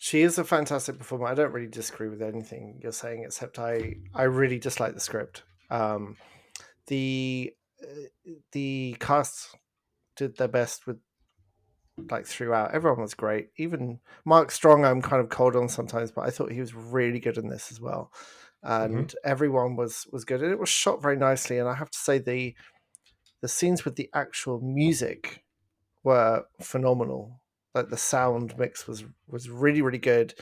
She is a fantastic performer. I don't really disagree with anything you're saying, except I I really dislike the script. Um, the uh, the cast did their best with like throughout. Everyone was great. Even Mark Strong, I'm kind of cold on sometimes, but I thought he was really good in this as well. And mm-hmm. everyone was was good, and it was shot very nicely. And I have to say the the scenes with the actual music were phenomenal. Like the sound mix was was really really good,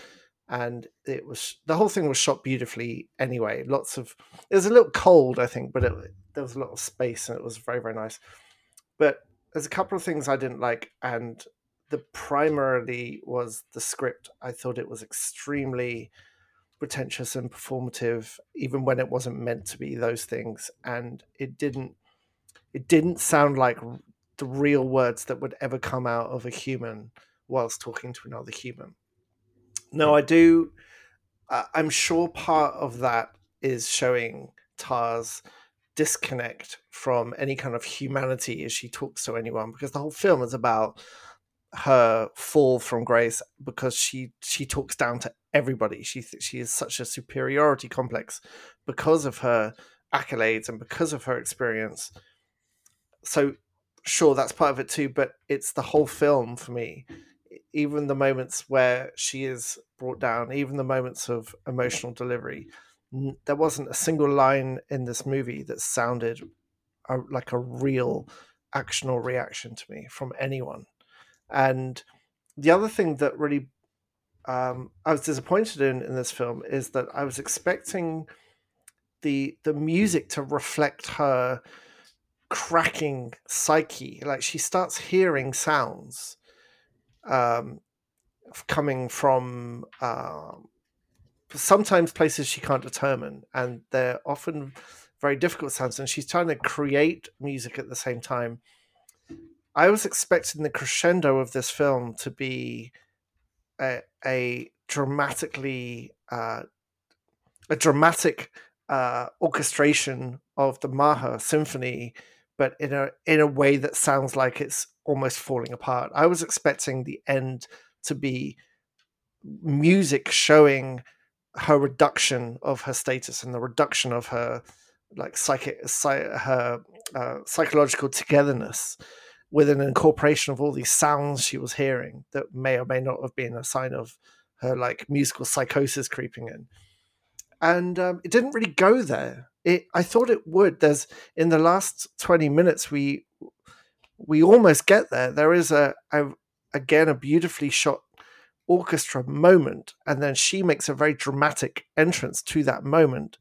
and it was the whole thing was shot beautifully. Anyway, lots of it was a little cold, I think, but it, there was a lot of space, and it was very very nice. But there's a couple of things I didn't like, and the primarily was the script. I thought it was extremely pretentious and performative, even when it wasn't meant to be those things, and it didn't it didn't sound like the real words that would ever come out of a human whilst talking to another human. No, I do. I'm sure part of that is showing Tar's disconnect from any kind of humanity as she talks to anyone, because the whole film is about her fall from grace because she she talks down to everybody. She she is such a superiority complex because of her accolades and because of her experience. So sure that's part of it too, but it's the whole film for me. Even the moments where she is brought down, even the moments of emotional delivery, there wasn't a single line in this movie that sounded a, like a real action or reaction to me from anyone. And the other thing that really um, I was disappointed in in this film is that I was expecting the the music to reflect her cracking psyche. Like she starts hearing sounds um, coming from uh, sometimes places she can't determine, and they're often very difficult sounds. And she's trying to create music at the same time. I was expecting the crescendo of this film to be a, a dramatically uh, a dramatic uh, orchestration of the Mahler symphony but in a in a way that sounds like it's almost falling apart. I was expecting the end to be music showing her reduction of her status and the reduction of her like psychic her uh, psychological togetherness with an incorporation of all these sounds she was hearing that may or may not have been a sign of her like musical psychosis creeping in and um, it didn't really go there it I thought it would. There's in the last 20 minutes we we almost get there. There is a, a again a beautifully shot orchestra moment and then she makes a very dramatic entrance to that moment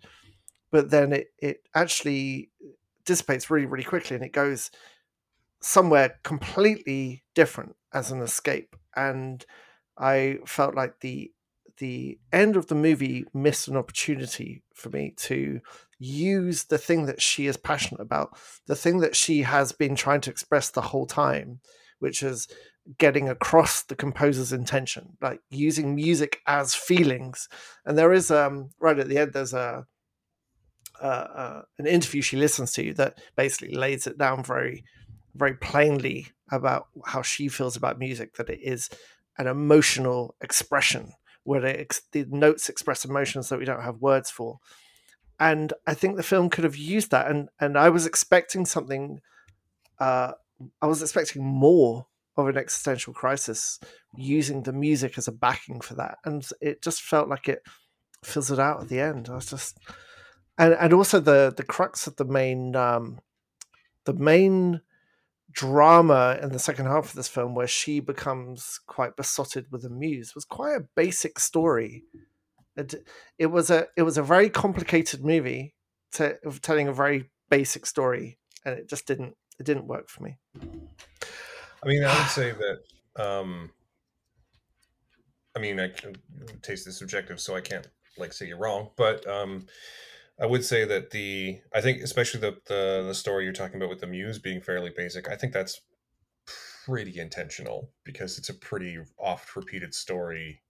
but then it it actually dissipates really really quickly and it goes somewhere completely different as an escape. And i felt like the the end of the movie missed an opportunity for me to use the thing that she is passionate about, the thing that she has been trying to express the whole time, which is getting across the composer's intention, like using music as feelings. And there is um right at the end, there's a uh, uh, an interview she listens to that basically lays it down very, very plainly about how she feels about music. That it is an emotional expression where it, the notes express emotions that we don't have words for and I think the film could have used that. And and I was expecting something. Uh, I was expecting more of an existential crisis using the music as a backing for that, and it just felt like it fizzled out at the end. I was just, and and also the the crux of the main um, the main drama in the second half of this film, where she becomes quite besotted with a muse, was quite a basic story it, it was a it was a very complicated movie to, telling a very basic story, and it just didn't it didn't work for me. I mean, I would say that. Um, I mean, I can taste is subjective, so I can't like say you're wrong, but um, I would say that the I think especially the, the the story you're talking about with the muse being fairly basic. I think that's pretty intentional because it's a pretty oft repeated story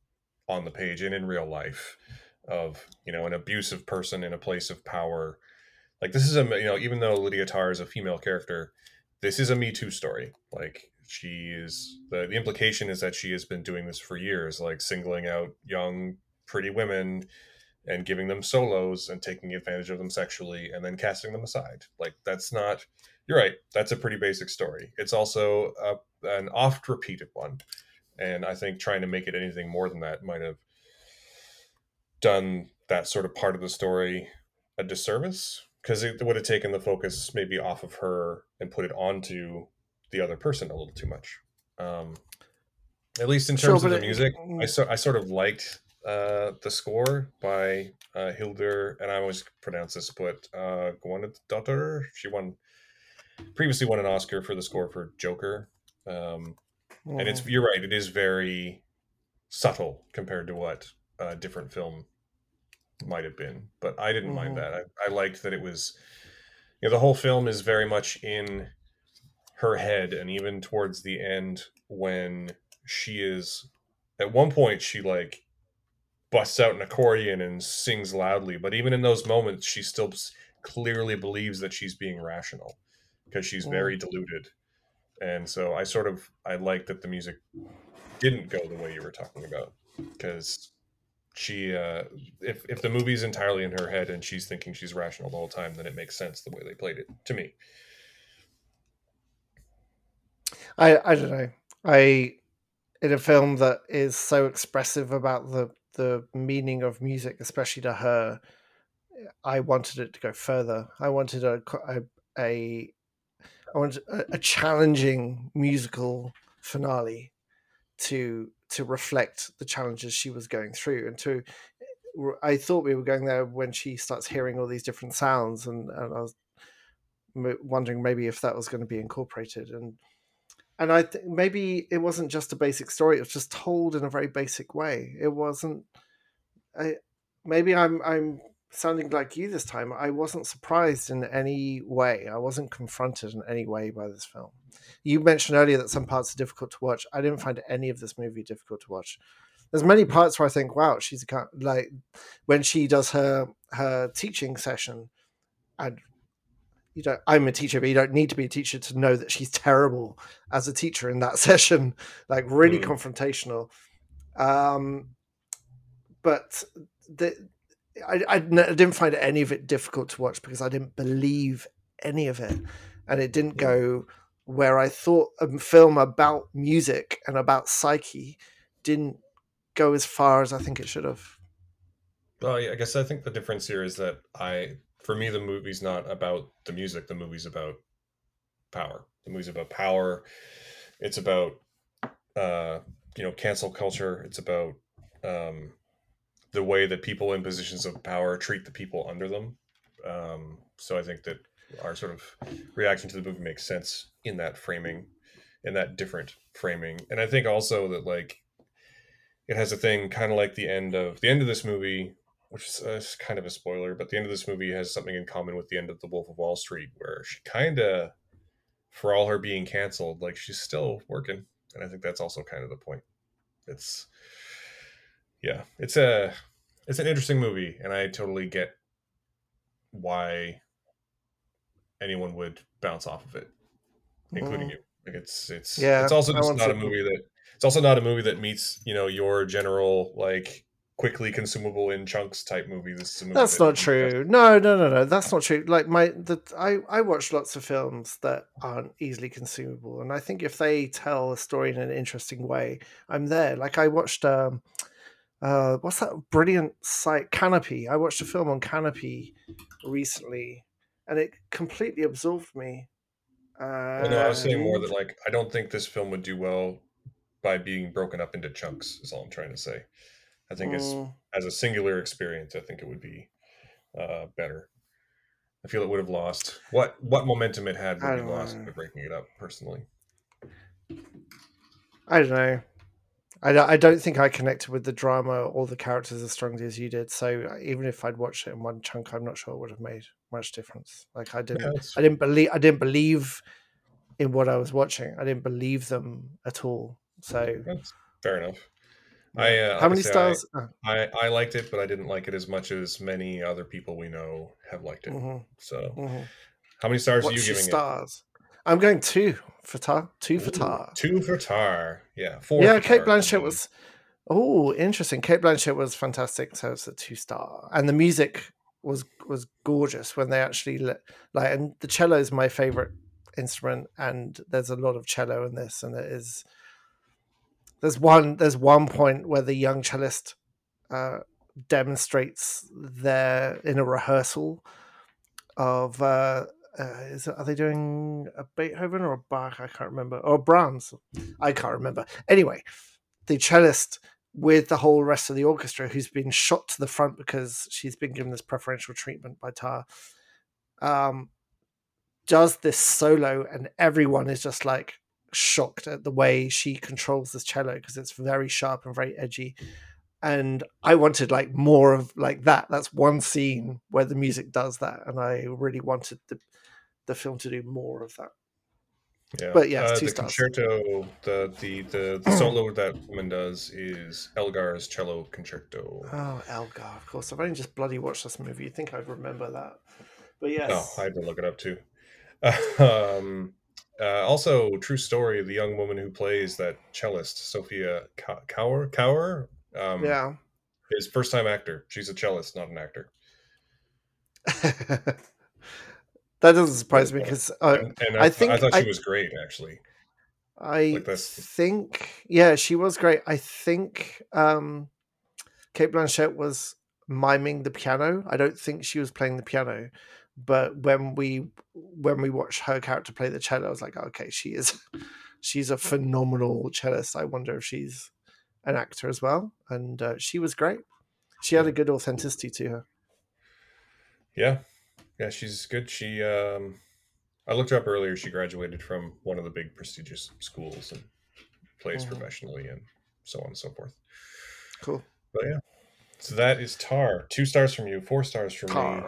on the page and in real life of you know an abusive person in a place of power like this is a you know even though lydia tar is a female character this is a me too story like she is the, the implication is that she has been doing this for years like singling out young pretty women and giving them solos and taking advantage of them sexually and then casting them aside. Like that's not you're right that's a pretty basic story. It's also a, an oft repeated one and i think trying to make it anything more than that might have done that sort of part of the story a disservice because it would have taken the focus maybe off of her and put it onto the other person a little too much. Um, at least in terms sure, of the music, it, I so I sort of liked uh, the score by uh, Hildur, and I always pronounce this, but uh, daughter. She won previously won an Oscar for the score for Joker, um, mm. and it's mm. you're right. It is very subtle compared to what a different film might have been, but I didn't mm. mind mm-hmm. that. I, I liked that it was. You know, the whole film is very much in her head and even towards the end when she is at one point she like busts out an accordion and sings loudly but even in those moments she still clearly believes that she's being rational because she's very deluded. And so i sort of i like that the music didn't go the way you were talking about because she uh if if the movie's entirely in her head and she's thinking she's rational the whole time then it makes sense the way they played it to me I I don't know. I in a film that is so expressive about the the meaning of music, especially to her, I wanted it to go further. I wanted a a, a I wanted a, a challenging musical finale to to reflect the challenges she was going through and to I thought we were going there when she starts hearing all these different sounds and, and I was wondering maybe if that was going to be incorporated and and I think maybe it wasn't just a basic story; it was just told in a very basic way. It wasn't. I maybe I'm I'm sounding like you this time. I wasn't surprised in any way. I wasn't confronted in any way by this film. You mentioned earlier that some parts are difficult to watch. I didn't find any of this movie difficult to watch. There's many parts where I think, wow, she's a like when she does her her teaching session, and you don't i'm a teacher but you don't need to be a teacher to know that she's terrible as a teacher in that session. Like really mm. confrontational. Um but the I, I, I didn't find any of it difficult to watch because i didn't believe any of it. And it didn't go where i thought a film about music and about psyche didn't go as far as i think it should have. Well, I guess I think the difference here is that I for me the movie's not about the music the movie's about power. The movie's about power. It's about uh you know cancel culture. It's about um the way that people in positions of power treat the people under them. Um so i think that our sort of reaction to the movie makes sense in that framing in that different framing. And i think also that like it has a thing kind of like the end of the end of this movie which is uh, kind of a spoiler, but the end of this movie has something in common with the end of The Wolf of Wall Street, where she kind of, for all her being canceled, like she's still working, and I think that's also kind of the point. It's, yeah, it's a, it's an interesting movie, and I totally get why anyone would bounce off of it, including mm. you. Like it's, it's, yeah, it's also just not a movie that. It's also not a movie that meets, you know, your general like quickly consumable in chunks type movie. This is a movie That's not true. No, no, no, no. That's not true. Like my the I I watch lots of films that aren't easily consumable, and I think if they tell a story in an interesting way, I'm there. Like I watched um uh what's that brilliant site Kanopy? I watched a film on Kanopy recently and it completely absorbed me. Uh, well, no, I was saying more that like I don't think this film would do well by being broken up into chunks. Is all I'm trying to say. I think mm. as as a singular experience, I think it would be uh, better. I feel it would have lost what what momentum it had would be lost by breaking it up. Personally, I don't know. I, I don't think I connected with the drama or the characters as strongly as you did. So uh, even if I'd watched it in one chunk, I'm not sure it would have made much difference. Like I didn't, yeah, I didn't believe, I didn't believe in what I was watching. I didn't believe them at all. So That's fair enough. I uh, how many say, I- stars? Oh, I, I liked it, but I didn't like it as much as many other people we know have liked it. mhm, So, mhm. how many stars are What's you your giving stars? I'm going two for Tar. Two for it? Ooh, Tar. Two for Tar. Yeah, four. yeah, Cate Tar. Blanchett was. Oh, interesting. Cate Blanchett was fantastic, so it's a two star, and the music was was gorgeous when they actually let, like, and the cello is my favorite instrument, and there's a lot of cello in this, and it is. There's one. There's one point where the young cellist uh, demonstrates their in a rehearsal of. Uh, uh, is it, are they doing a Beethoven or a Bach? I can't remember. Or Brahms? I can't remember. Anyway, the cellist with the whole rest of the orchestra, who's been shot to the front because she's been given this preferential treatment by Tar, um, does this solo, and everyone is just like shocked at the way she controls this cello because it's very sharp and very edgy. And I wanted like more of like that. That's one scene where the music does that, and I really wanted the the film to do more of that. Yeah. But yeah, it's uh, two the stars. concerto, the the the, the solo that woman does is Elgar's cello concerto. Oh, Elgar, of course. I've only just bloody watched this movie. You'd think I'd remember that. But yes. Oh, I had to look it up too. um, uh, also, true story: the young woman who plays that cellist, Sophia Cow- Kauer, Kauer, um, yeah. is first time actor. She's a cellist, not an actor. that doesn't surprise me because I, And, and I I, think I thought she I- was great, actually. I Like think, yeah, she was great. I think um, Cate Blanchett was miming the piano. I don't think she was playing the piano, but when we when we watched her character play the cello, I was like, okay, she is she's a phenomenal cellist. I wonder if she's an actor as well, and uh, she was great. She had a good authenticity to her. Yeah, yeah, she's good. She, um, I looked her up earlier. She graduated from one of the big prestigious schools and plays Mhm. professionally and so on and so forth. Cool. But yeah, so that is Tar. Two stars from you, four stars from me.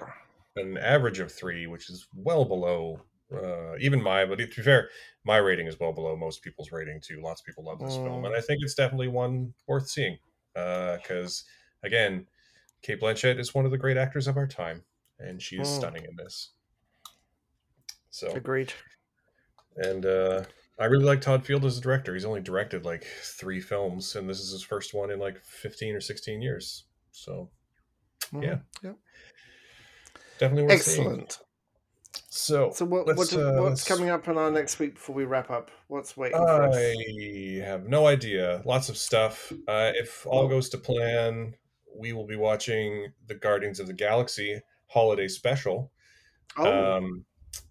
An average of three, which is well below uh, even my. But to be fair, my rating is well below most people's rating too. Lots of people love this film, Mm. and I think it's definitely one worth seeing. Because again, Cate Blanchett is one of the great actors of our time, and she is Mm. stunning in this. So, Agreed. and uh, I really like Todd Field as a director. He's only directed like three films, and this is his first one in like fifteen or sixteen years. So Mhm. Yeah. yeah. Definitely worth seeing. Excellent. So, So what, what do- uh, what's coming up in our next week before we wrap up? What's waiting for us? I have no idea. Lots of stuff. Uh, if all goes to plan, we will be watching the Guardians of the Galaxy holiday special. Oh, Um,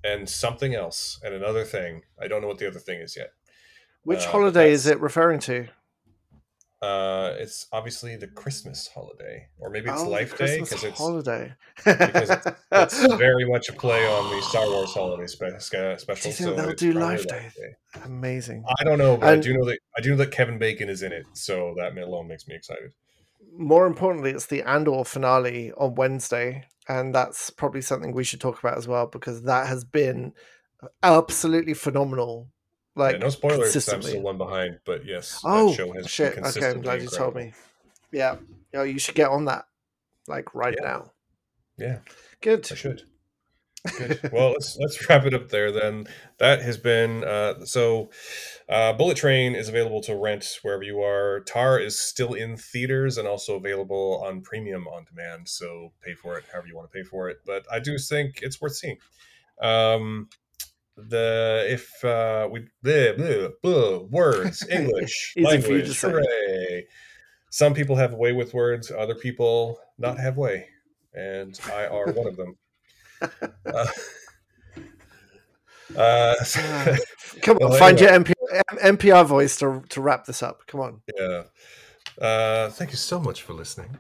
and something else, and another thing. I don't know what the other thing is yet. which uh, holiday is it referring to? Uh, it's obviously the Christmas holiday, or maybe it's oh, Life Day because it's holiday. because it's very much a play on the Star Wars holiday spe- special. think so they'll it's do probably Life Day? Amazing. I don't know, but I do know that I do know that Kevin Bacon is in it, so that alone makes me excited. More importantly, it's the Andor finale on Wednesday, and that's probably something we should talk about as well because that has been absolutely phenomenal. Like yeah, no spoilers. I'm still one behind, but yes, Oh that show has shit! Okay, I'm glad you told me. Yeah, yeah, you should get on that, like right Yeah. now. Yeah, Good. I should. Good. well, let's let's wrap it up there then. That has been uh, so. Uh, Bullet Train is available to rent wherever you are. Tar is still in theaters and also available on premium on demand. So pay for it however you want to pay for it. But I do think it's worth seeing. Um, the if uh, we bleh, bleh, bleh, words English Easy for you to language hooray. Some people have way with words. Other people not have way, and I are one of them. Uh, uh, Ah, Come on, Well, find anyway. your NPR, NPR voice to to wrap this up. Come on. yeah. Uh, thank you so much for listening.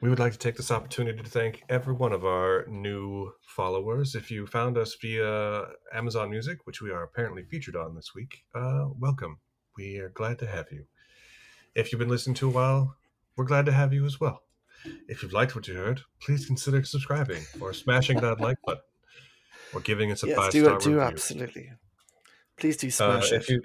We would like to take this opportunity to thank every one of our new followers. If you found us via Amazon Music, which we are apparently featured on this week, uh, welcome. We are glad to have you. If you've been listening to a while, we're glad to have you as well. If you've liked what you heard, please consider subscribing or smashing that like button or giving us a Yes, five do star. Do review. absolutely. Please do Uh, smash if it. you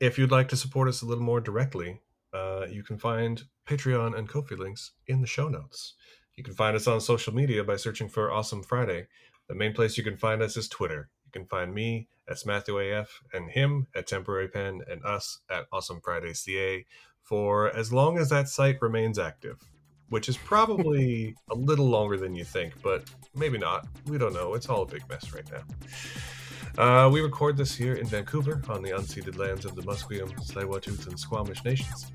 if you'd like to support us a little more directly, uh, you can find Patreon and Ko-Fi links in the show notes. You can find us on social media by searching for Awesome Friday. The main place you can find us is Twitter. You can find me as Matthew AF and him at Temporary Pen and us at Awesome Friday CA for as long as that site remains active, which is probably a little longer than you think, but maybe not. We don't know. It's all a big mess right now. Uh, we record this here in Vancouver on the unceded lands of the Musqueam, Tsleil-Waututh, and Squamish nations.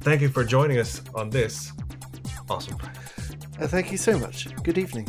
Thank you for joining us on this awesome Uh, thank you so much. Good evening.